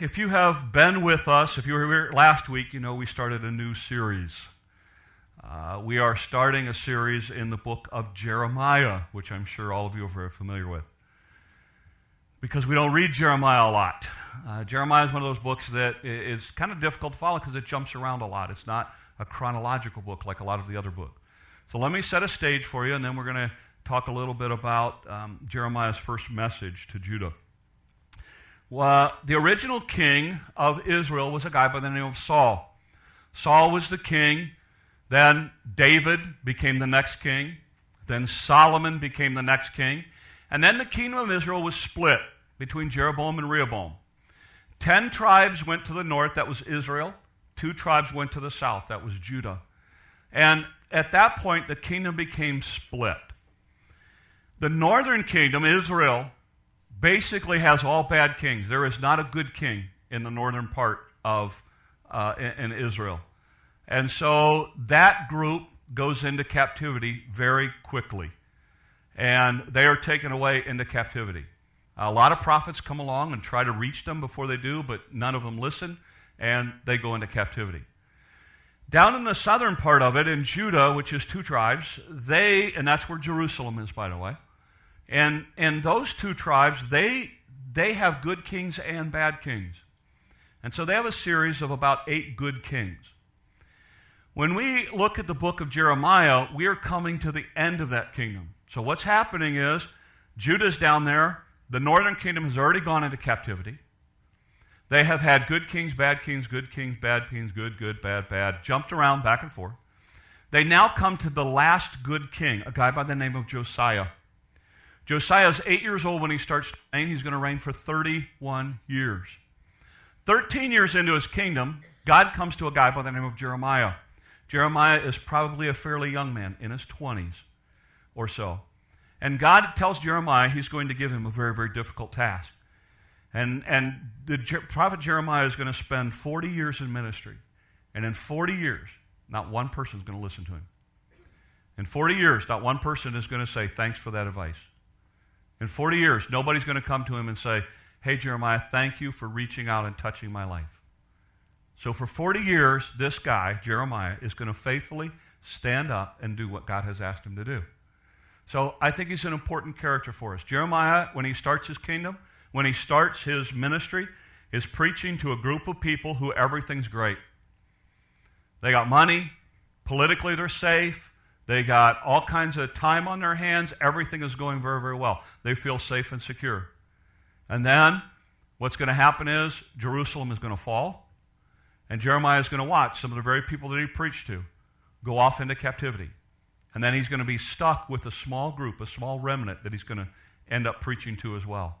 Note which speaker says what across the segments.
Speaker 1: If you have been with us, if you were here last week, you know we started a new series. Uh, we are starting a series in the book of Jeremiah, which I'm sure all of you are very familiar with. Because we don't read Jeremiah a lot. Uh, Jeremiah is one of those books that is kind of difficult to follow because it jumps around a lot. It's not a chronological book like a lot of the other books. So let me set a stage for you, and then we're going to talk a little bit about um, Jeremiah's first message to Judah. Well, the original king of Israel was a guy by the name of Saul. Saul was the king. Then David became the next king. Then Solomon became the next king. And then the kingdom of Israel was split between Jeroboam and Rehoboam. Ten tribes went to the north, that was Israel. Two tribes went to the south, that was Judah. And at that point, the kingdom became split. The northern kingdom, Israel, basically has all bad kings. There is not a good king in the northern part of uh, in, in Israel. And so that group goes into captivity very quickly. And they are taken away into captivity. A lot of prophets come along and try to reach them before they do, but none of them listen, and they go into captivity. Down in the southern part of it, in Judah, which is two tribes, they, and that's where Jerusalem is, by the way, and, and those two tribes, they, they have good kings and bad kings. And so they have a series of about eight good kings. When we look at the book of Jeremiah, we are coming to the end of that kingdom. So what's happening is Judah's down there. The northern kingdom has already gone into captivity. They have had good kings, bad kings, good kings, bad kings, good, good, bad, bad, jumped around back and forth. They now come to the last good king, a guy by the name of Josiah. Josiah is eight years old when he starts reigning. He's going to reign for 31 years. 13 years into his kingdom, God comes to a guy by the name of Jeremiah. Jeremiah is probably a fairly young man, in his 20s or so. And God tells Jeremiah he's going to give him a very, very difficult task. And, and the prophet Jeremiah is going to spend 40 years in ministry. And in 40 years, not one person is going to listen to him. In 40 years, not one person is going to say, Thanks for that advice. In 40 years, nobody's going to come to him and say, Hey, Jeremiah, thank you for reaching out and touching my life. So for 40 years, this guy, Jeremiah, is going to faithfully stand up and do what God has asked him to do. So I think he's an important character for us. Jeremiah, when he starts his kingdom, when he starts his ministry, is preaching to a group of people who everything's great. They got money, politically they're safe, they got all kinds of time on their hands. Everything is going very, very well. They feel safe and secure. And then what's going to happen is Jerusalem is going to fall, and Jeremiah is going to watch some of the very people that he preached to go off into captivity. And then he's going to be stuck with a small group, a small remnant that he's going to end up preaching to as well.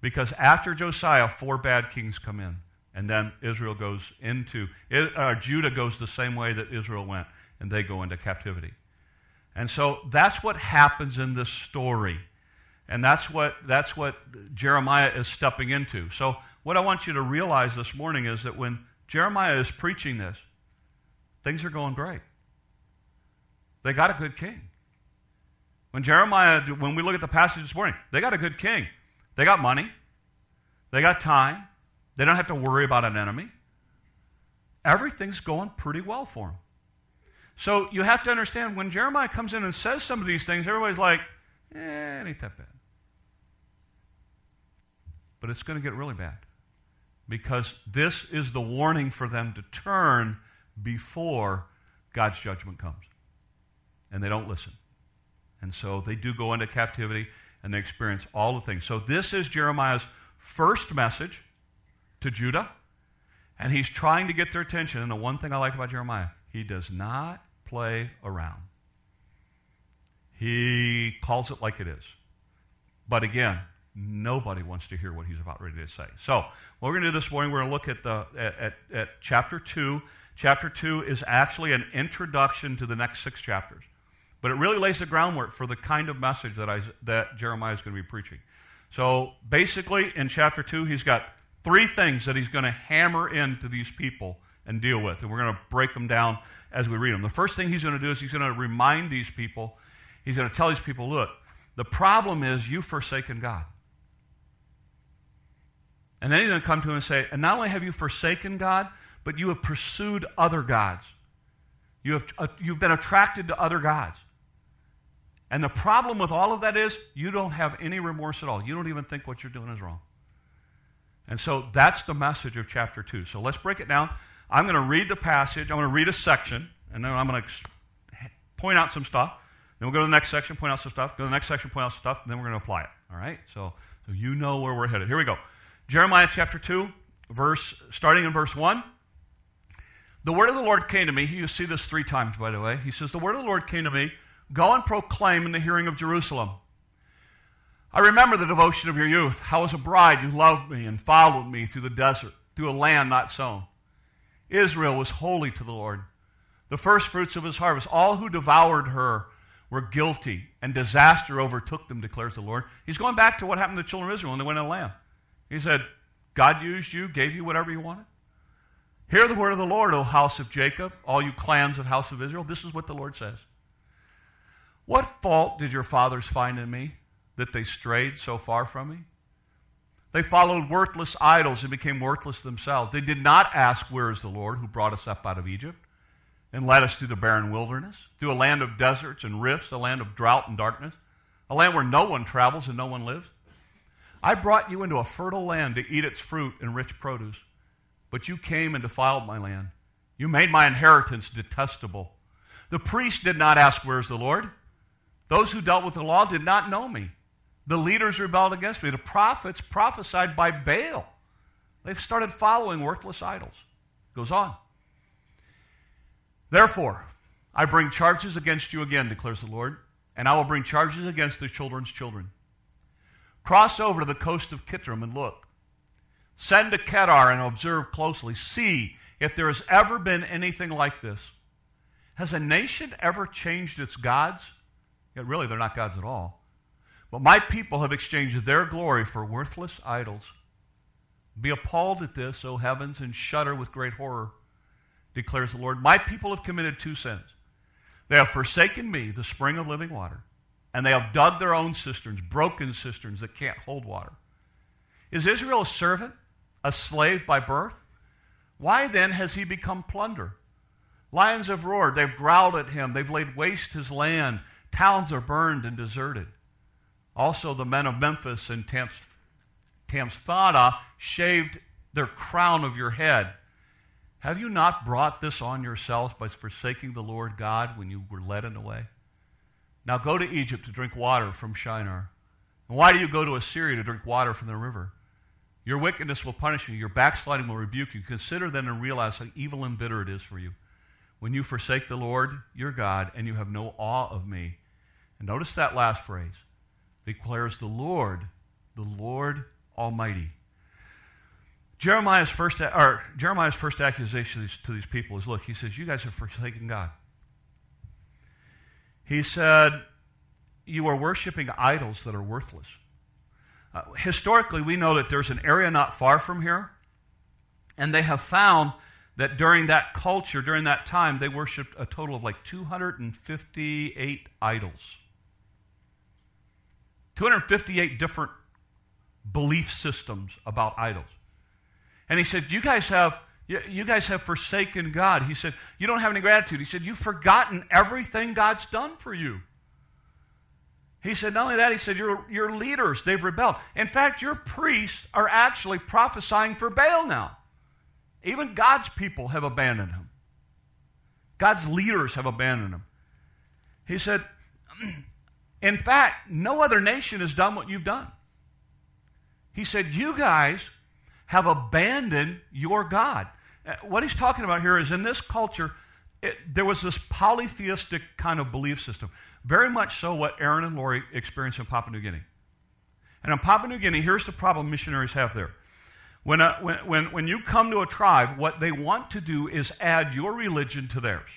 Speaker 1: Because after Josiah, four bad kings come in. And then Israel goes into, uh, Judah goes the same way that Israel went, and they go into captivity. And so that's what happens in this story. And that's what, that's what Jeremiah is stepping into. So, what I want you to realize this morning is that when Jeremiah is preaching this, things are going great. They got a good king. When Jeremiah, when we look at the passage this morning, they got a good king. They got money, they got time, they don't have to worry about an enemy. Everything's going pretty well for them. So you have to understand when Jeremiah comes in and says some of these things, everybody's like, eh, it ain't that bad. But it's going to get really bad because this is the warning for them to turn before God's judgment comes. And they don't listen. And so they do go into captivity and they experience all the things. So this is Jeremiah's first message to Judah. And he's trying to get their attention. And the one thing I like about Jeremiah, he does not play around. He calls it like it is. But again, nobody wants to hear what he's about ready to say. So, what we're going to do this morning, we're going to look at, the, at, at, at chapter 2. Chapter 2 is actually an introduction to the next six chapters. But it really lays the groundwork for the kind of message that, I, that Jeremiah is going to be preaching. So, basically, in chapter 2, he's got three things that he's going to hammer into these people and deal with. And we're going to break them down as we read them. The first thing he's going to do is he's going to remind these people, he's going to tell these people, look, the problem is you've forsaken God. And then he's going to come to him and say, And not only have you forsaken God, but you have pursued other gods. You have, uh, you've been attracted to other gods. And the problem with all of that is you don't have any remorse at all. You don't even think what you're doing is wrong. And so that's the message of chapter 2. So let's break it down. I'm going to read the passage. I'm going to read a section, and then I'm going to point out some stuff. Then we'll go to the next section, point out some stuff. Go to the next section, point out some stuff, and then we're going to apply it. All right? So, so you know where we're headed. Here we go. Jeremiah chapter 2, verse starting in verse 1. The word of the Lord came to me. You see this three times, by the way. He says, The word of the Lord came to me. Go and proclaim in the hearing of Jerusalem. I remember the devotion of your youth. How as a bride you loved me and followed me through the desert, through a land not sown. Israel was holy to the Lord, the first fruits of his harvest. All who devoured her were guilty, and disaster overtook them, declares the Lord. He's going back to what happened to the children of Israel when they went in the land. He said, God used you, gave you whatever you wanted. Hear the word of the Lord, O house of Jacob, all you clans of house of Israel. This is what the Lord says. What fault did your fathers find in me that they strayed so far from me? They followed worthless idols and became worthless themselves. They did not ask, Where is the Lord who brought us up out of Egypt and led us through the barren wilderness, through a land of deserts and rifts, a land of drought and darkness, a land where no one travels and no one lives? I brought you into a fertile land to eat its fruit and rich produce, but you came and defiled my land. You made my inheritance detestable. The priests did not ask, Where's the Lord? Those who dealt with the law did not know me. The leaders rebelled against me. The prophets prophesied by Baal. They've started following worthless idols. Goes on. Therefore, I bring charges against you again, declares the Lord, and I will bring charges against the children's children. Cross over to the coast of Kittim and look. Send to Kedar and observe closely. See if there has ever been anything like this. Has a nation ever changed its gods? Yet really, they're not gods at all. But my people have exchanged their glory for worthless idols. Be appalled at this, O heavens, and shudder with great horror, declares the Lord. My people have committed two sins. They have forsaken me, the spring of living water, and they have dug their own cisterns, broken cisterns that can't hold water. Is Israel a servant, a slave by birth? Why then has he become plunder? Lions have roared, they've growled at him, they've laid waste his land, towns are burned and deserted. Also, the men of Memphis and Tahpanhes shaved their crown of your head. Have you not brought this on yourselves by forsaking the Lord God when you were led in the way? Now go to Egypt to drink water from Shihor. And why do you go to Assyria to drink water from the river? Your wickedness will punish you, your backsliding will rebuke you. Consider then and realize how evil and bitter it is for you when you forsake the Lord your God and you have no awe of me. And notice that last phrase declares the Lord, the Lord Almighty. Jeremiah's first, or Jeremiah's first accusation to these, people is look, he says, You guys have forsaken God. He said, You are worshiping idols that are worthless. Uh, historically, we know that there's an area not far from here, and they have found that during that culture, during that time, they worshiped a total of like 258 idols. 258 different belief systems about idols. And he said, You guys have. You guys have forsaken God. He said, You don't have any gratitude. He said, You've forgotten everything God's done for you. He said, Not only that, he said, Your, your leaders, they've rebelled. In fact, your priests are actually prophesying for Baal now. Even God's people have abandoned him. God's leaders have abandoned him. He said, in fact, no other nation has done what you've done. He said, You guys have abandoned your God. Uh, what he's talking about here is in this culture, it, there was this polytheistic kind of belief system. Very much so what Aaron and Lori experienced in Papua New Guinea. And in Papua New Guinea, here's the problem missionaries have there. When, a, when, when, when you come to a tribe, what they want to do is add your religion to theirs.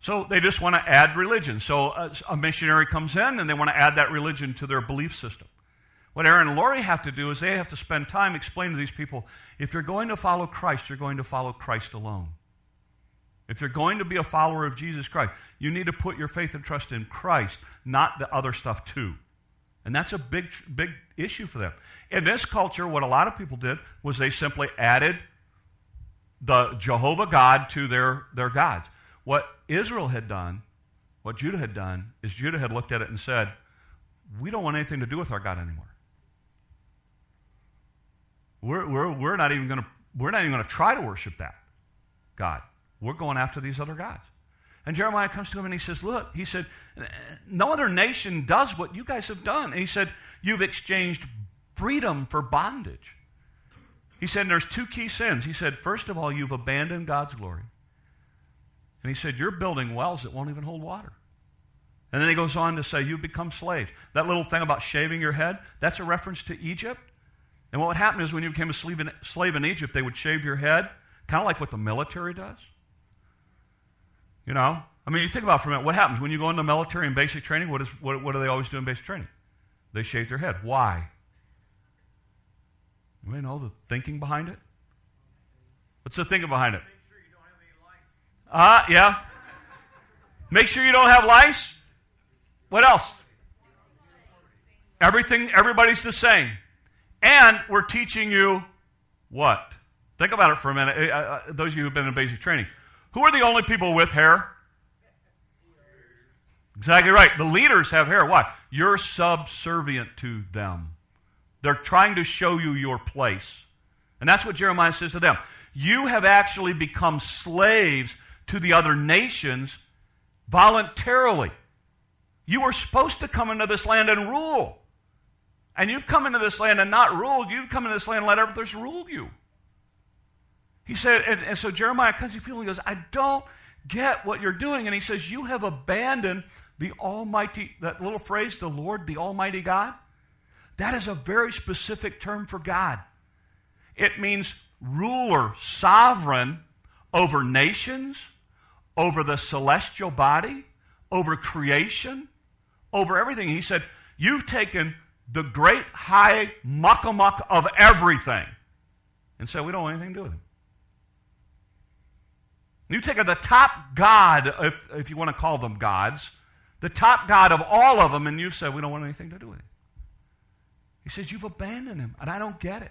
Speaker 1: So they just want to add religion. So a, a, missionary comes in and they want to add that religion to their belief system. What Aaron and Lori have to do is they have to spend time explaining to these people if you're going to follow Christ, you're going to follow Christ alone. If you're going to be a follower of Jesus Christ, you need to put your faith and trust in Christ, not the other stuff too. And that's a big, big issue for them. In this culture, what a lot of people did was they simply added the Jehovah God to their, their gods. What Israel had done, what Judah had done, is Judah had looked at it and said, We don't want anything to do with our God anymore. We're, we're, we're not even going to we're not even going to try to worship that God. We're going after these other gods. And Jeremiah comes to him and he says, Look, he said, no other nation does what you guys have done. And he said, You've exchanged freedom for bondage. He said, There's two key sins. He said, First of all, you've abandoned God's glory. And he said, You're building wells that won't even hold water. And then he goes on to say, You've become slaves. That little thing about shaving your head, that's a reference to Egypt. And what would happen is when you became a slave in, slave in Egypt, they would shave your head, kind of like what the military does. You know? I mean, you think about for a minute. What happens when you go into military and basic training? What, is, what, what do they always do in basic training? They shave their head. Why? You know the thinking behind it? What's the thinking behind it? Ah, uh, yeah. Make sure you don't have lice. What else? Everything, everybody's the same. And we're teaching you what? Think about it for a minute. Uh, uh, those of you who've been in basic training. Who are the only people with hair? Exactly right. The leaders have hair. Why? You're subservient to them. They're trying to show you your place. And that's what Jeremiah says to them. You have actually become slaves to the other nations voluntarily. You were supposed to come into this land and rule. And you've come into this land and not ruled. You've come into this land and let others rule you. He said, and, and so Jeremiah comes to people and goes, I don't get what you're doing. And he says, You have abandoned the Almighty, that little phrase, the Lord, the Almighty God. That is a very specific term for God. It means ruler, sovereign over nations, over the celestial body, over creation, over everything. He said, You've taken the great high muckamuck of everything and said, We don't want anything to do with him. You take the top God, if, if you want to call them gods, the top God of all of them, and you say, We don't want anything to do with him. He says, You've abandoned him, and I don't get it.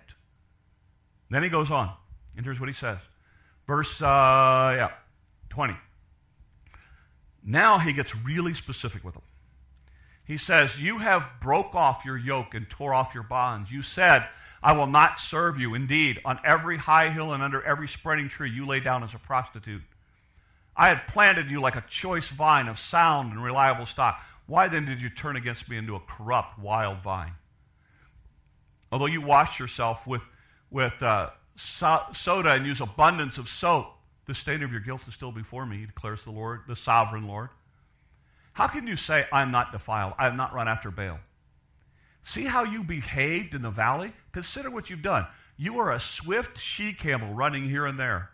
Speaker 1: Then he goes on, and here's what he says. Verse, uh, yeah, 20. Now he gets really specific with them. He says, You have broke off your yoke and tore off your bonds. You said, I will not serve you. Indeed, on every high hill and under every spreading tree, you lay down as a prostitute. I had planted you like a choice vine of sound and reliable stock. Why then did you turn against me into a corrupt, wild vine? Although you wash yourself with, with uh, so- soda and use abundance of soap, the stain of your guilt is still before me, declares the Lord, the sovereign Lord. How can you say, I'm not defiled? I have not run after Baal? See how you behaved in the valley? Consider what you've done. You are a swift she camel running here and there,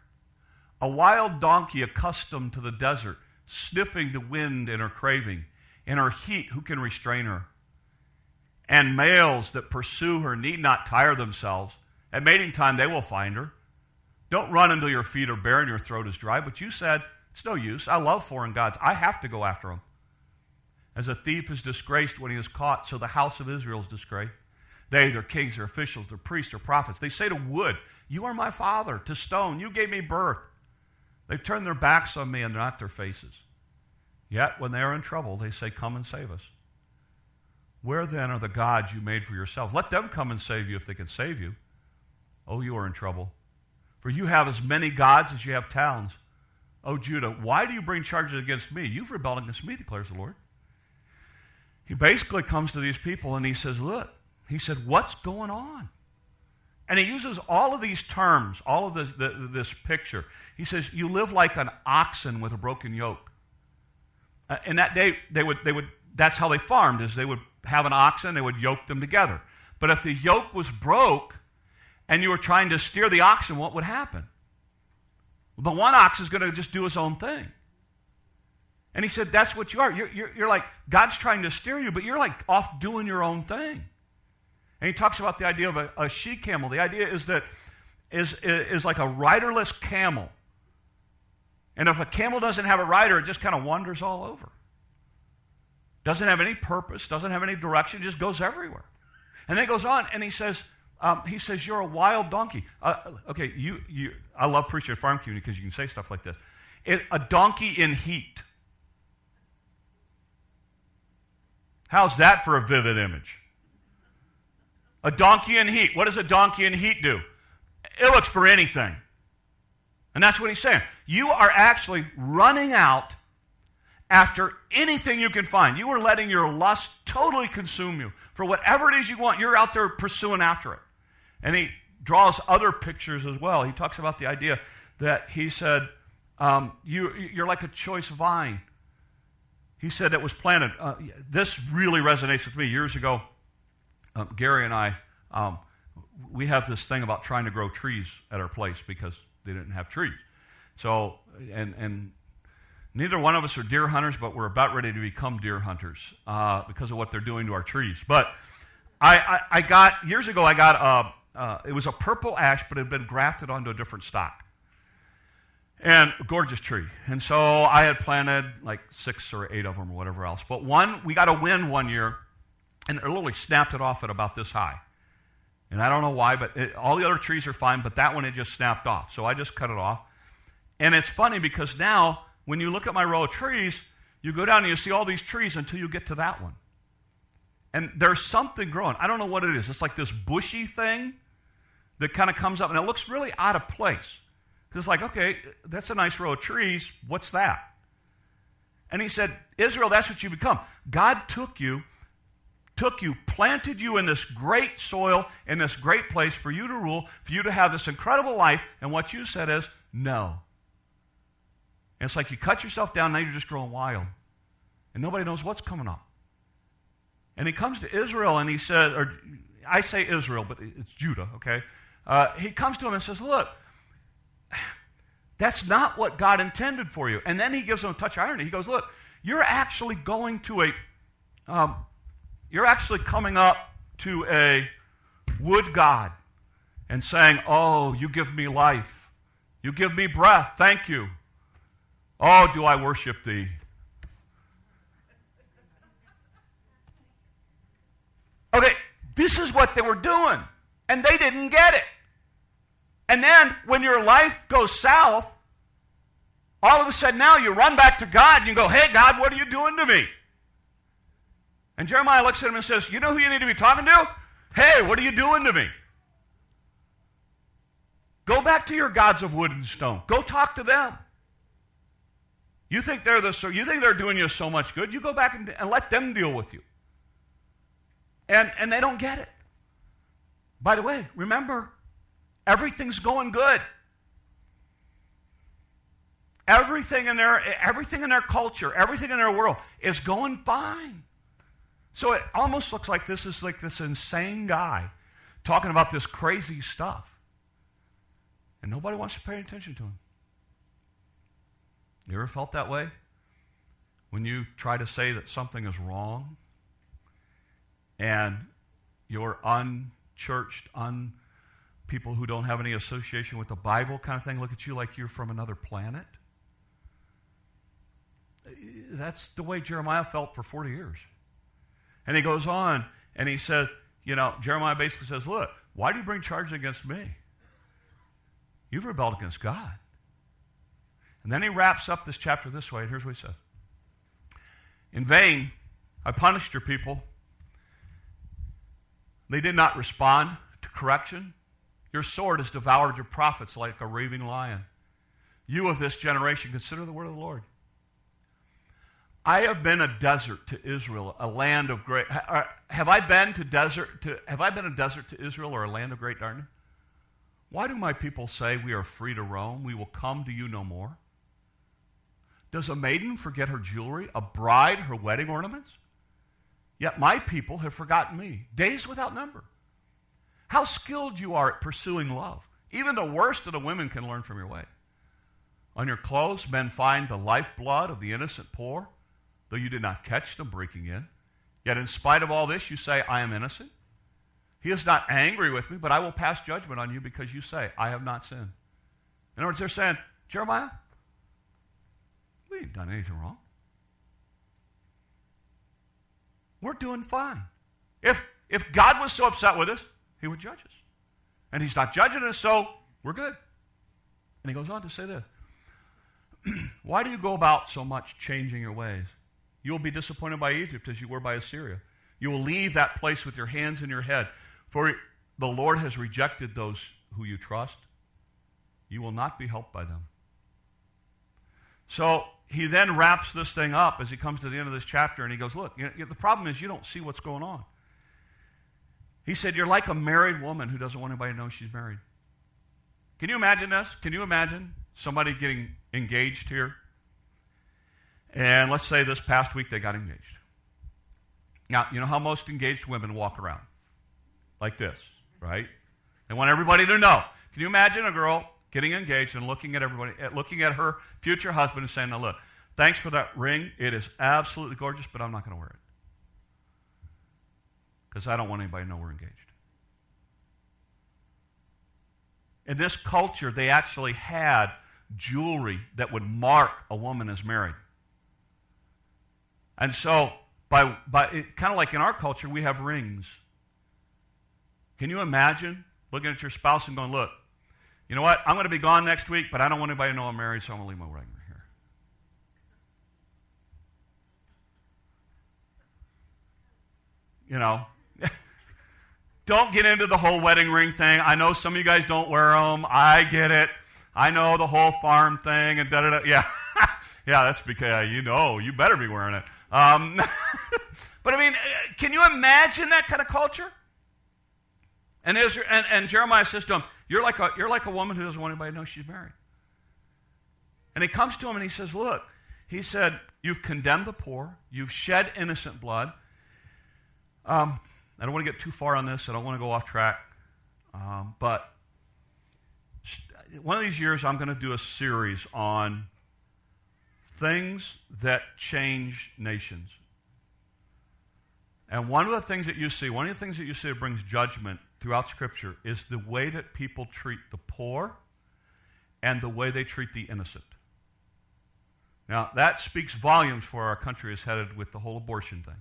Speaker 1: a wild donkey accustomed to the desert, sniffing the wind in her craving. In her heat, who can restrain her? And males that pursue her need not tire themselves. At mating time, they will find her. Don't run until your feet are bare and your throat is dry. But you said, It's no use. I love foreign gods. I have to go after them. As a thief is disgraced when he is caught, so the house of Israel is disgraced. They, their kings, their officials, their priests, their prophets, they say to wood, You are my father, to stone, you gave me birth. They've turned their backs on me and not their faces. Yet, when they are in trouble, they say, Come and save us. Where then are the gods you made for yourselves? Let them come and save you if they can save you. Oh, you are in trouble. For you have as many gods as you have towns. O Judah, why do you bring charges against me? You've rebelled against me, declares the Lord. He basically comes to these people and he says, Look, he said, What's going on? And he uses all of these terms, all of this, the, this picture. He says, You live like an oxen with a broken yoke. Uh, in that day, they would, they would, that's how they farmed, is they would have an oxen, they would yoke them together. But if the yoke was broke and you were trying to steer the oxen, what would happen? The one ox is going to just do his own thing. And he said, That's what you are. You're, you're, you're, like, God's trying to steer you, but you're like off doing your own thing. And he talks about the idea of a, a she camel. The idea is that is, is like a riderless camel. And if a camel doesn't have a rider, it just kind of wanders all over. doesn't have any purpose, doesn't have any direction, just goes everywhere. And then it goes on, and he says, um, he says, You're a wild donkey. Uh, okay, you, you, I love preaching at farm community because you can say stuff like this. It, a donkey in heat. How's that for a vivid image? A donkey in heat. What does a donkey in heat do? It looks for anything. And that's what he's saying. You are actually running out after anything you can find. You are letting your lust totally consume you. For whatever it is you want, you're out there pursuing after it. And he draws other pictures as well. He talks about the idea that he said, um, you, you're like a choice vine. He said it was planted. Uh, this really resonates with me. Years ago, um, Gary and I, um, we have this thing about trying to grow trees at our place because they didn't have trees. So, and, and neither one of us are deer hunters, but we're about ready to become deer hunters uh, because of what they're doing to our trees. But I, I, I got, years ago, I got a, uh, it was a purple ash, but it had been grafted onto a different stock. And gorgeous tree. And so I had planted like six or eight of them or whatever else. But one, we got a wind one year, and it literally snapped it off at about this high. And I don't know why, but it, all the other trees are fine, but that one it just snapped off. So I just cut it off. And it's funny because now, when you look at my row of trees, you go down and you see all these trees until you get to that one. And there's something growing. I don't know what it is. It's like this bushy thing that kind of comes up, and it looks really out of place. It's like, okay, that's a nice row of trees. What's that? And he said, Israel, that's what you become. God took you took you, planted you in this great soil, in this great place for you to rule, for you to have this incredible life, and what you said is, no. And it's like you cut yourself down, now you're just growing wild. And nobody knows what's coming up. And he comes to Israel and he says, or I say Israel, but it's Judah, okay? Uh, he comes to him and says, Look, that's not what God intended for you. And then he gives him a touch of irony. He goes, Look, you're actually going to a um, you're actually coming up to a wood god and saying, Oh, you give me life. You give me breath. Thank you. Oh, do I worship thee. Okay, this is what they were doing, and they didn't get it. And then when your life goes south, all of a sudden now you run back to God and you go, Hey, God, what are you doing to me? And Jeremiah looks at him and says, You know who you need to be talking to? Hey, what are you doing to me? Go back to your gods of wood and stone. Go talk to them. You think they're the so you think they're doing you so much good? You go back and, and let them deal with you. And and they don't get it. By the way, remember, everything's going good. Everything in their everything in their culture, everything in their world is going fine. So it almost looks like this is like this insane guy talking about this crazy stuff. And nobody wants to pay attention to him. You ever felt that way? When you try to say that something is wrong and you're unchurched, un people who don't have any association with the Bible kind of thing look at you like you're from another planet? That's the way Jeremiah felt for 40 years. And he goes on and he says, you know, Jeremiah basically says, look, why do you bring charges against me? You've rebelled against God. And then he wraps up this chapter this way. and Here's what he says In vain, I punished your people. They did not respond to correction. Your sword has devoured your prophets like a raving lion. You of this generation, consider the word of the Lord. I have been a desert to Israel, a land of great. Uh, have I been to desert to? Have I been a desert to Israel or a land of great darkness? Why do my people say we are free to roam? We will come to you no more. Does a maiden forget her jewelry, a bride her wedding ornaments? Yet my people have forgotten me, days without number. How skilled you are at pursuing love. Even the worst of the women can learn from your way. On your clothes, men find the lifeblood of the innocent poor though you did not catch them breaking in. Yet, in spite of all this, you say, I am innocent. He is not angry with me, but I will pass judgment on you because you say, I have not sinned. In other words, they're saying, Jeremiah, we ain't done anything wrong. we're doing fine. If, if God was so upset with us, he would judge us. And he's not judging us, so we're good. And he goes on to say this Why do you go about so much changing your ways? You will be disappointed by Egypt as you were by Assyria. You will leave that place with your hands in your head, for the Lord has rejected those who you trust. You will not be helped by them. So he then wraps this thing up as he comes to the end of this chapter and he goes, Look, you know, the problem is you don't see what's going on. He said, You're like a married woman who doesn't want anybody to know she's married. Can you imagine this? Can you imagine somebody getting engaged here? And let's say this past week they got engaged. Now, you know how most engaged women walk around? Like this, right? They want everybody to know. Can you imagine a girl getting engaged and looking at everybody, looking at her future husband and saying, Now look, thanks for that ring. It is absolutely gorgeous, but I'm not going to wear it. Because I don't want anybody to know we're engaged. In this culture, they actually had jewelry that would mark a woman as married. And so, by, by kind of like in our culture, we have rings. Can you imagine looking at your spouse and going, Look, you know what? I'm going to be gone next week, but I don't want anybody to know I'm married, so I'm going to leave my ring here. You know, don't get into the whole wedding ring thing. I know some of you guys don't wear them. I get it. I know the whole farm thing and da da da. Yeah, yeah, that's because you know you better be wearing it. Um, but I mean, uh, can you imagine that kind of culture? And, Israel, and, and Jeremiah says to him, you're like, a, you're like a woman who doesn't want anybody to know she's married. And he comes to him and he says, Look, he said, You've condemned the poor, you've shed innocent blood. Um, I don't want to get too far on this, I don't want to go off track. Um, but one of these years, I'm going to do a series on things that change nations. And one of the things that you see, one of the things that you see that brings judgment throughout Scripture is the way that people treat the poor and the way they treat the innocent. Now, that speaks volumes for our country is headed with the whole abortion thing.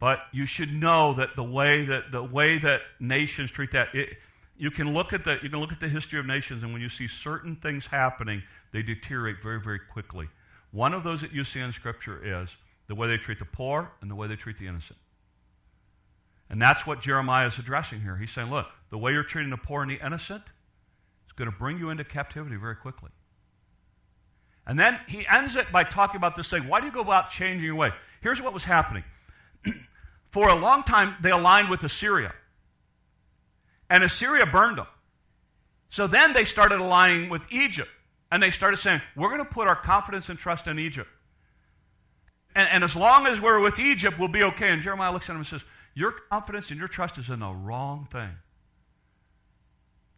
Speaker 1: But you should know that the way that the way that nations treat that, it, you can look at the you can look at the history of nations, and when you see certain things happening, they deteriorate very, very quickly. One of those that you see in Scripture is the way they treat the poor and the way they treat the innocent. And that's what Jeremiah is addressing here. He's saying, look, the way you're treating the poor and the innocent is going to bring you into captivity very quickly. And then he ends it by talking about this thing. Why do you go about changing your way? Here's what was happening. For a long time, they aligned with Assyria. And Assyria burned them. So then they started aligning with Egypt. And they started saying, we're going to put our confidence and trust in Egypt. And, and as long as we're with Egypt, we'll be okay. And Jeremiah looks at him and says, your confidence and your trust is in the wrong thing.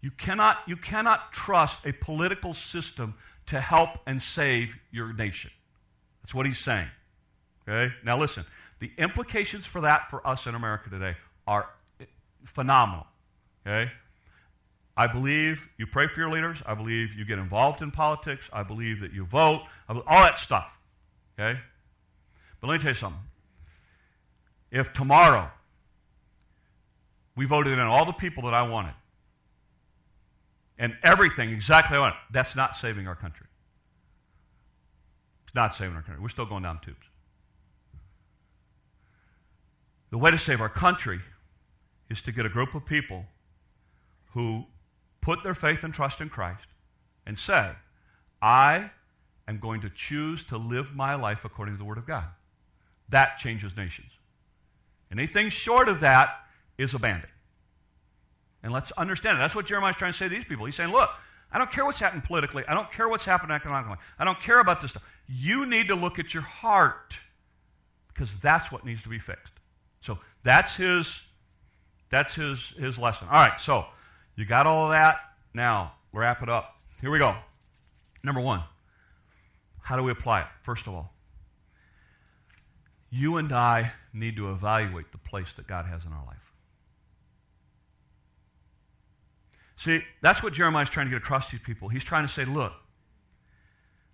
Speaker 1: You cannot, you cannot trust a political system to help and save your nation. That's what he's saying. Okay? Now listen, the implications for that for us in America today are phenomenal. Okay? I believe you pray for your leaders. I believe you get involved in politics. I believe that you vote. Believe, all that stuff. Okay? But let me tell you something. If tomorrow we voted in all the people that I wanted. And everything exactly I wanted. That's not saving our country. It's not saving our country. We're still going down tubes. The way to save our country is to get a group of people who put their faith and trust in Christ and say, I am going to choose to live my life according to the Word of God. That changes nations. Anything short of that is a bandit. And let's understand it. That's what Jeremiah's trying to say to these people. He's saying, look, I don't care what's happening politically. I don't care what's happening economically. I don't care about this stuff. You need to look at your heart because that's what needs to be fixed. So that's his that's his his lesson. All right, so you got all of that. Now, wrap it up. Here we go. Number 1. How do we apply it? First of all, you and I need to evaluate the place that God has in our life. See, that's what Jeremiah is trying to get across to these people. He's trying to say, look,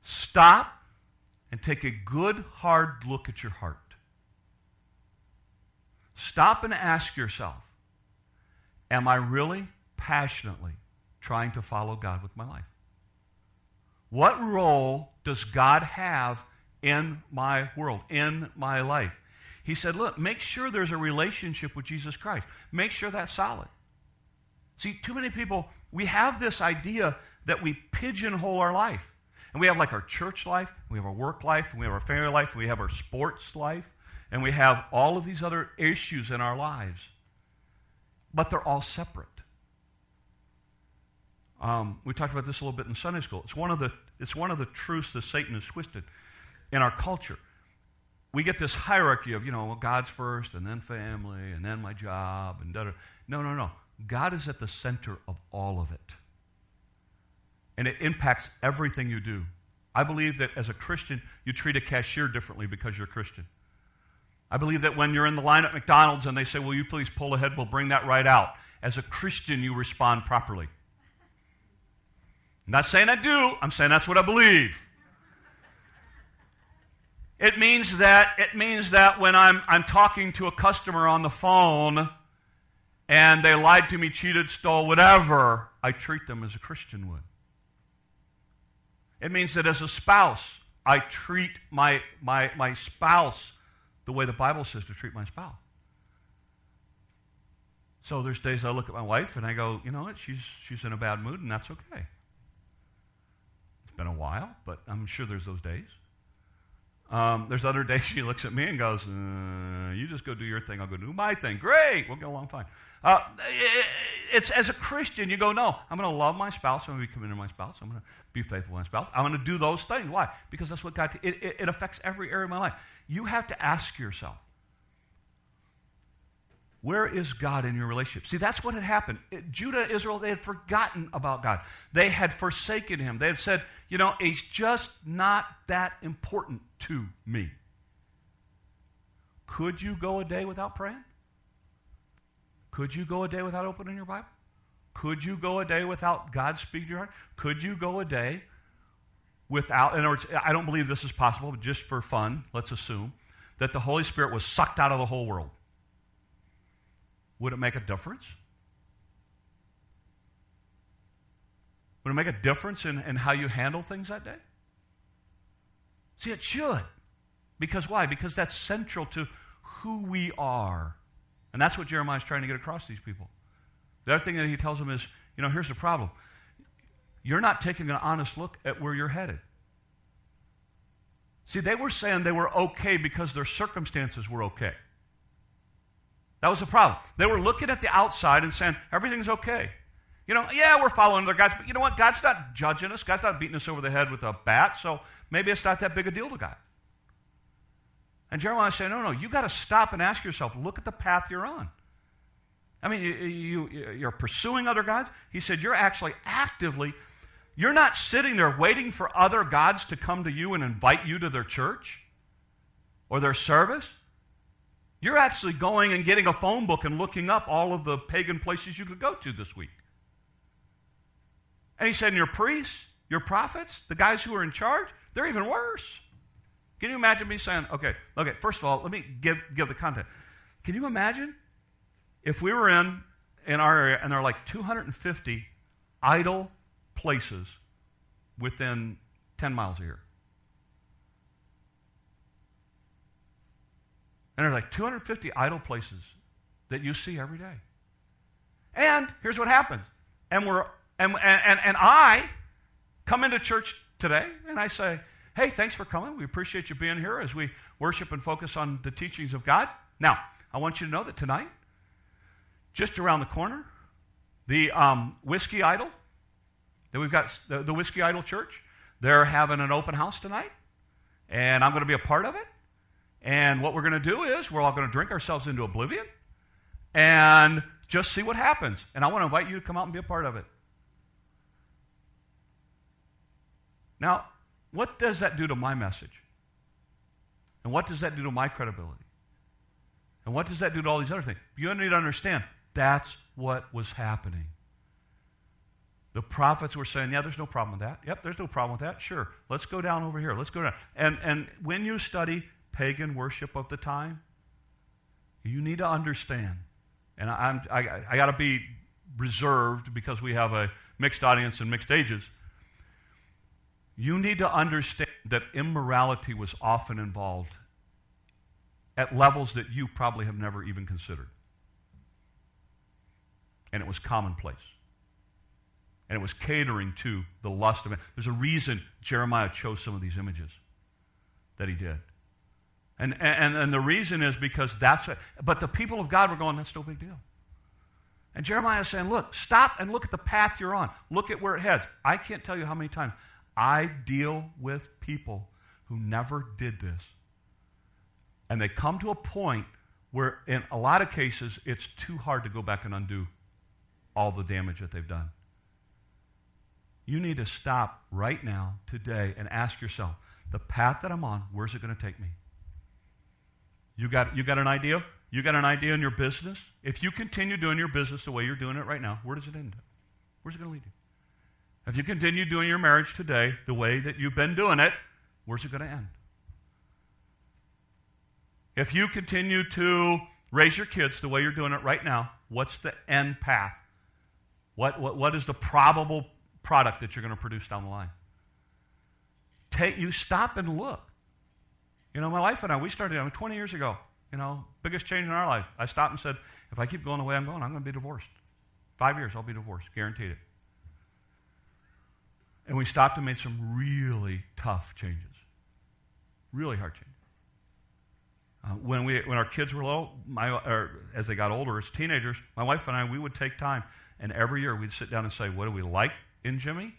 Speaker 1: stop and take a good, hard look at your heart. Stop and ask yourself Am I really passionately trying to follow God with my life? What role does God have in my world, in my life? He said, Look, make sure there's a relationship with Jesus Christ. Make sure that's solid. See, too many people, we have this idea that we pigeonhole our life. And we have like our church life, we have our work life, we have our family life, we have our sports life, and we have all of these other issues in our lives. But they're all separate. Um, we talked about this a little bit in Sunday school. It's one of the, it's one of the truths that Satan has twisted in our culture. We get this hierarchy of, you know, well, God's first, and then family, and then my job, and da da. No, no, no. God is at the center of all of it and it impacts everything you do. I believe that as a Christian, you treat a cashier differently because you're a Christian. I believe that when you're in the line at McDonald's and they say, Will you please pull ahead? We'll bring that right out. As a Christian, you respond properly. I'm not saying I do, I'm saying that's what I believe. It means that it means that when I'm I'm talking to a customer on the phone and they lied to me, cheated, stole, whatever, I treat them as a Christian would. It means that as a spouse, I treat my, my, my spouse the way the Bible says to treat my spouse. So there's days I look at my wife and I go, you know what, she's, she's in a bad mood, and that's okay. It's been a while, but I'm sure there's those days. Um, there's other days she looks at me and goes, uh, You just go do your thing, I'll go do my thing. Great, we'll get along fine. Uh, it's as a Christian, you go, No, I'm going to love my spouse. I'm going to be committed to my spouse. I'm going to be faithful to my spouse. I'm going to do those things. Why? Because that's what God, t- it, it, it affects every area of my life. You have to ask yourself, where is God in your relationship? See, that's what had happened. It, Judah, Israel, they had forgotten about God. They had forsaken him. They had said, you know, he's just not that important to me. Could you go a day without praying? Could you go a day without opening your Bible? Could you go a day without God speaking to your heart? Could you go a day without, in other words, I don't believe this is possible, but just for fun, let's assume that the Holy Spirit was sucked out of the whole world. Would it make a difference? Would it make a difference in, in how you handle things that day? See, it should. Because why? Because that's central to who we are. And that's what Jeremiah is trying to get across to these people. The other thing that he tells them is, you know, here's the problem. You're not taking an honest look at where you're headed. See, they were saying they were okay because their circumstances were okay. That was the problem. They were looking at the outside and saying, everything's okay. You know, yeah, we're following their guides, but you know what? God's not judging us. God's not beating us over the head with a bat, so maybe it's not that big a deal to God. And Jeremiah said, no, no, you got to stop and ask yourself, look at the path you're on. I mean, you, you, you're pursuing other gods. He said, you're actually actively, you're not sitting there waiting for other gods to come to you and invite you to their church or their service. You're actually going and getting a phone book and looking up all of the pagan places you could go to this week. And he said, and your priests, your prophets, the guys who are in charge, they're even worse. Can you imagine me saying, okay, okay, first of all, let me give, give the context. Can you imagine if we were in, in our area and there are like 250 idol places within 10 miles of here? And there's like 250 idle places that you see every day. And here's what happens. And we're and, and, and I come into church today and I say, Hey, thanks for coming. We appreciate you being here as we worship and focus on the teachings of God. Now, I want you to know that tonight, just around the corner, the um, Whiskey Idol, that we've got the, the Whiskey Idol Church, they're having an open house tonight, and I'm going to be a part of it. And what we're going to do is we're all going to drink ourselves into oblivion and just see what happens. And I want to invite you to come out and be a part of it. Now, what does that do to my message? And what does that do to my credibility? And what does that do to all these other things? You need to understand that's what was happening. The prophets were saying, Yeah, there's no problem with that. Yep, there's no problem with that. Sure. Let's go down over here. Let's go down. And, and when you study pagan worship of the time, You need to understand, and I'm, I, I got to be reserved because we have a mixed audience and mixed ages. You need to understand that immorality was often involved at levels that you probably have never even considered. And it was commonplace. And it was catering to the lust of it. There's a reason Jeremiah chose some of these images that he did. And, and, and the reason is because that's it. But the people of God were going, that's no big deal. And Jeremiah is saying, look, stop and look at the path you're on. Look at where it heads. I can't tell you how many times I deal with people who never did this. And they come to a point where, in a lot of cases, it's too hard to go back and undo all the damage that they've done. You need to stop right now, today, and ask yourself the path that I'm on, where's it going to take me? You got, you got an idea? You got an idea in your business? If you continue doing your business the way you're doing it right now, where does it end? up? Where's it going to lead you? If you continue doing your marriage today the way that you've been doing it, where's it going to end? If you continue to raise your kids the way you're doing it right now, what's the end path? What, what, what is the probable product that you're going to produce down the line? Take, you stop and look. You know, my wife and I, we started I mean, 20 years ago. You know, biggest change in our life. I stopped and said, if I keep going the way I'm going, I'm going to be divorced. Five years, I'll be divorced, guaranteed it. And we stopped and made some really tough changes, really hard changes. Uh, when, we, when our kids were low, my, as they got older, as teenagers, my wife and I, we would take time, and every year we'd sit down and say, what do we like in Jimmy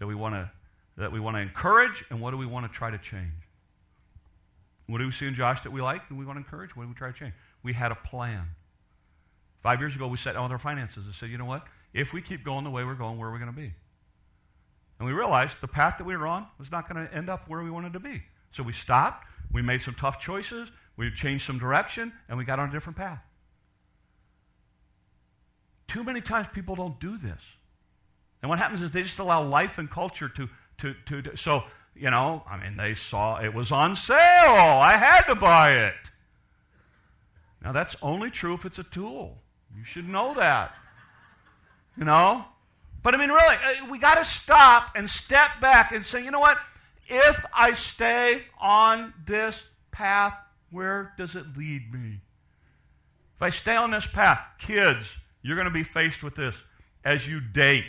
Speaker 1: that we want to that we want to encourage, and what do we want to try to change? What do we see in Josh that we like and we want to encourage? What do we try to change? We had a plan. Five years ago, we sat down with our finances and said, you know what? If we keep going the way we're going, where are we going to be? And we realized the path that we were on was not going to end up where we wanted to be. So we stopped, we made some tough choices, we changed some direction, and we got on a different path. Too many times people don't do this. And what happens is they just allow life and culture to, to, to, so, you know, I mean, they saw it was on sale. I had to buy it. Now, that's only true if it's a tool. You should know that. You know? But I mean, really, uh, we got to stop and step back and say, you know what? If I stay on this path, where does it lead me? If I stay on this path, kids, you're going to be faced with this as you date.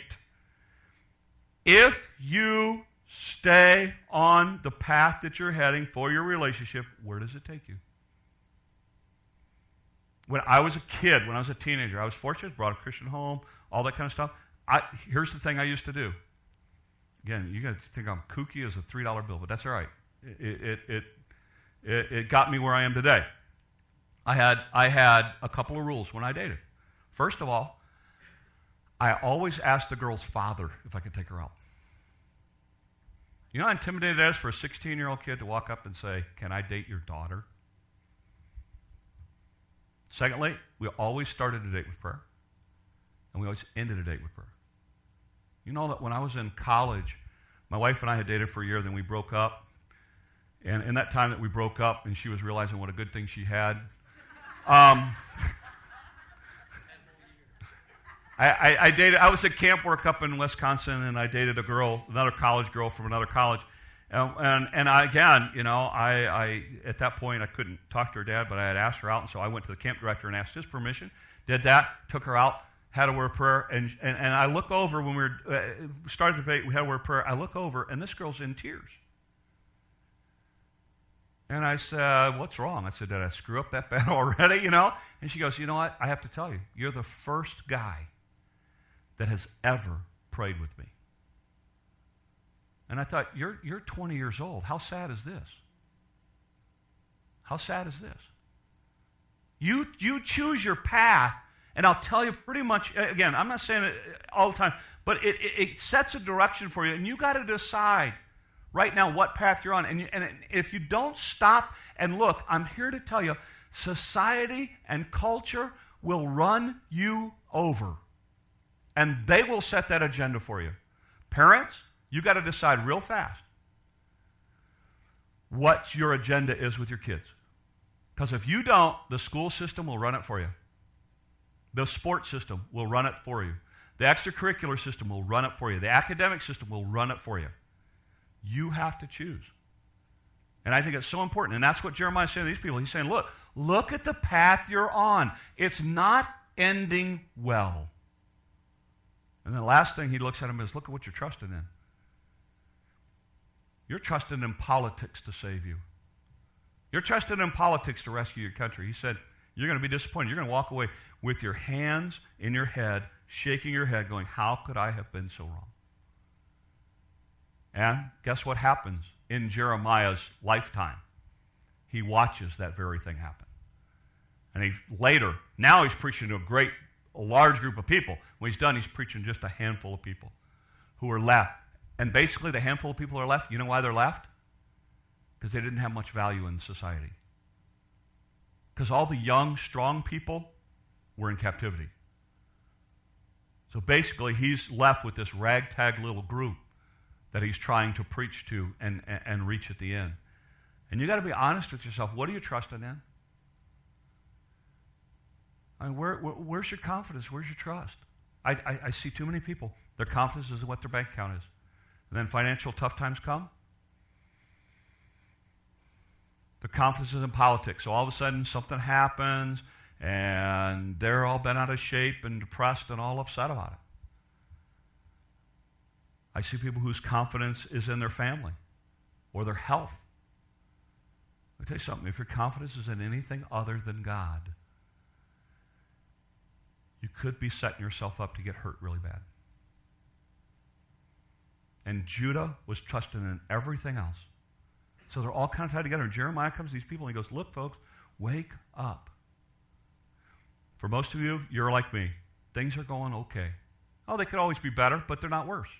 Speaker 1: If you stay on the path that you're heading for your relationship, where does it take you? When I was a kid, when I was a teenager, I was fortunate, brought a Christian home, all that kind of stuff. I, here's the thing I used to do. Again, you guys think I'm kooky as a $3 bill, but that's all right. It, it, it, it, it got me where I am today. I had, I had a couple of rules when I dated. First of all, I always asked the girl's father if I could take her out. You know how intimidated it is for a 16 year old kid to walk up and say, Can I date your daughter? Secondly, we always started a date with prayer, and we always ended a date with prayer. You know that when I was in college, my wife and I had dated for a year, then we broke up. And in that time that we broke up, and she was realizing what a good thing she had, um, I, I, I, dated. I was at camp work up in Wisconsin, and I dated a girl, another college girl from another college. And, and, and I, again, you know, I, I, at that point, I couldn't talk to her dad, but I had asked her out, and so I went to the camp director and asked his permission. Did that, took her out, had a word of prayer, and, and, and I look over when we were, uh, started the debate, we had a word of prayer. I look over, and this girl's in tears. And I said, What's wrong? I said, Did I screw up that bad already? You know? And she goes, You know what? I have to tell you, you're the first guy that has ever prayed with me. And I thought, You're, you're 20 years old. How sad is this? How sad is this? You, you choose your path, and I'll tell you pretty much, uh, again, I'm not saying it uh, all the time, but it, it, it sets a direction for you, and you got to decide right now what path you're on. And, you, and if you don't stop and look, I'm here to tell you society and culture will run you over. And they will set that agenda for you. Parents, you got to decide real fast what your agenda is with your kids. Because if you don't, the school system will run it for you. The sports system will run it for you. The extracurricular system will run it for you. The academic system will run it for you. You have to choose. And I think it's so important. And that's what Jeremiah is saying to these people. He's saying, look, look at the path you're on. It's not ending well. And the last thing he looks at him is look at what you're trusting in. You're trusting in politics to save you. You're trusting in politics to rescue your country. He said, You're going to be disappointed. You're going to walk away with your hands in your head, shaking your head, going, How could I have been so wrong? And guess what happens in Jeremiah's lifetime? He watches that very thing happen. And he later, now he's preaching to a great, a large group of people. When he's done, he's preaching just a handful of people who are left. And basically, the handful of people are left, you know why they're left? Because they didn't have much value in society. Because all the young, strong people were in captivity. So basically, he's left with this ragtag little group that he's trying to preach to and, and, and reach at the end. And you got to be honest with yourself. What are you trusting in? I mean, where, where, where's your confidence? Where's your trust? I, I, I see too many people. Their confidence is what their bank account is. And then financial tough times come. The confidence is in politics. So all of a sudden something happens and they're all bent out of shape and depressed and all upset about it. I see people whose confidence is in their family or their health. Me tell you something. If your confidence is in anything other than God, you could be setting yourself up to get hurt really bad. And Judah was trusting in everything else. So they're all kind of tied together. And Jeremiah comes to these people and he goes, Look, folks, wake up. For most of you, you're like me. Things are going okay. Oh, they could always be better, but they're not worse.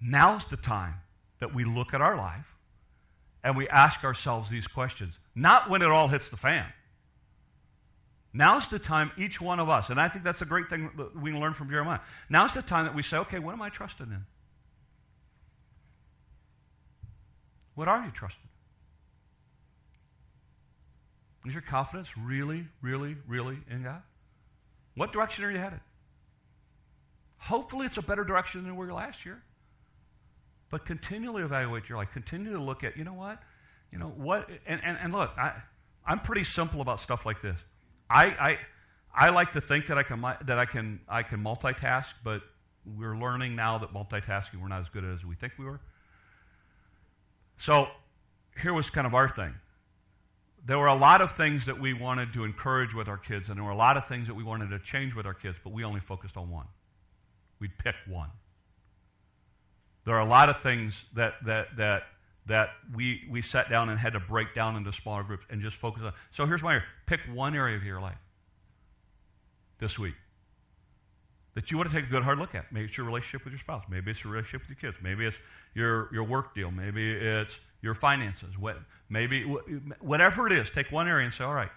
Speaker 1: Now's the time that we look at our life and we ask ourselves these questions. Not when it all hits the fan. Now's the time, each one of us, and I think that's a great thing that we can learn from Jeremiah. Now's the time that we say, okay, what am I trusting in? What are you trusting? Is your confidence really, really, really in God? What direction are you headed? Hopefully, it's a better direction than we were last year. But continually evaluate your life. Continue to look at, you know what? You know, what? And, and, and look, I, I'm pretty simple about stuff like this. I, I, I like to think that I can that I can I can multitask, but we're learning now that multitasking we're not as good as we think we were. So here was kind of our thing. There were a lot of things that we wanted to encourage with our kids, and there were a lot of things that we wanted to change with our kids, but we only focused on one. We'd pick one. There are a lot of things that that that that we, we sat down and had to break down into smaller groups and just focus on. So here's my area. Pick one area of your life this week that you want to take a good hard look at. Maybe it's your relationship with your spouse. Maybe it's your relationship with your kids. Maybe it's your, your work deal. Maybe it's your finances. What, maybe whatever it is, take one area and say, all right,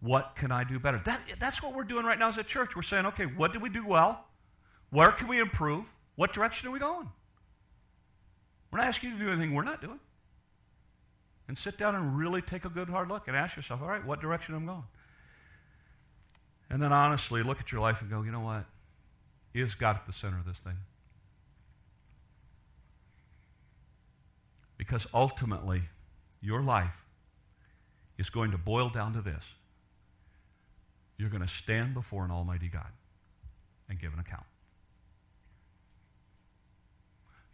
Speaker 1: what can I do better? That, that's what we're doing right now as a church. We're saying, okay, what did we do well? Where can we improve? What direction are we going? We're not asking you to do anything we're not doing. And sit down and really take a good hard look and ask yourself, all right, what direction I'm going? And then honestly look at your life and go, you know what? Is God at the center of this thing? Because ultimately, your life is going to boil down to this. You're going to stand before an almighty God and give an account.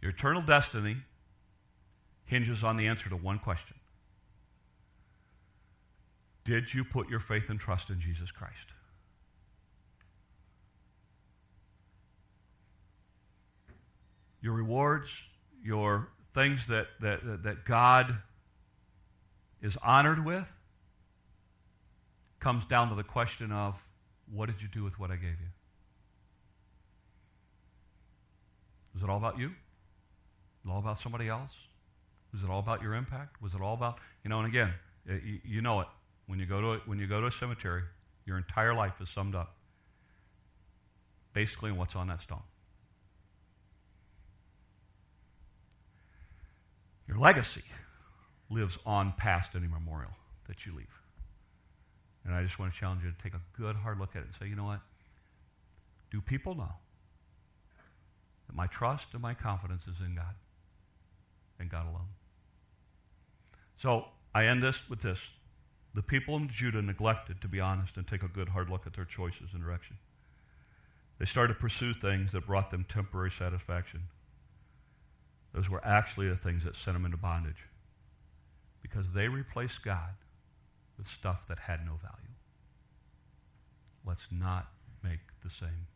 Speaker 1: Your eternal destiny hinges on the answer to one question Did you put your faith and trust in Jesus Christ? Your rewards, your things that, that, that God is honored with, comes down to the question of what did you do with what I gave you? Is it all about you? Is it all about somebody else? Was it all about your impact? Was it all about, you know, and again, you, you know it. When you, go to a, when you go to a cemetery, your entire life is summed up basically in what's on that stone. Your legacy lives on past any memorial that you leave. And I just want to challenge you to take a good hard look at it and say, you know what? Do people know that my trust and my confidence is in God and God alone? So I end this with this. The people in Judah neglected to be honest and take a good hard look at their choices and direction. They started to pursue things that brought them temporary satisfaction. Those were actually the things that sent them into bondage because they replaced God with stuff that had no value. Let's not make the same.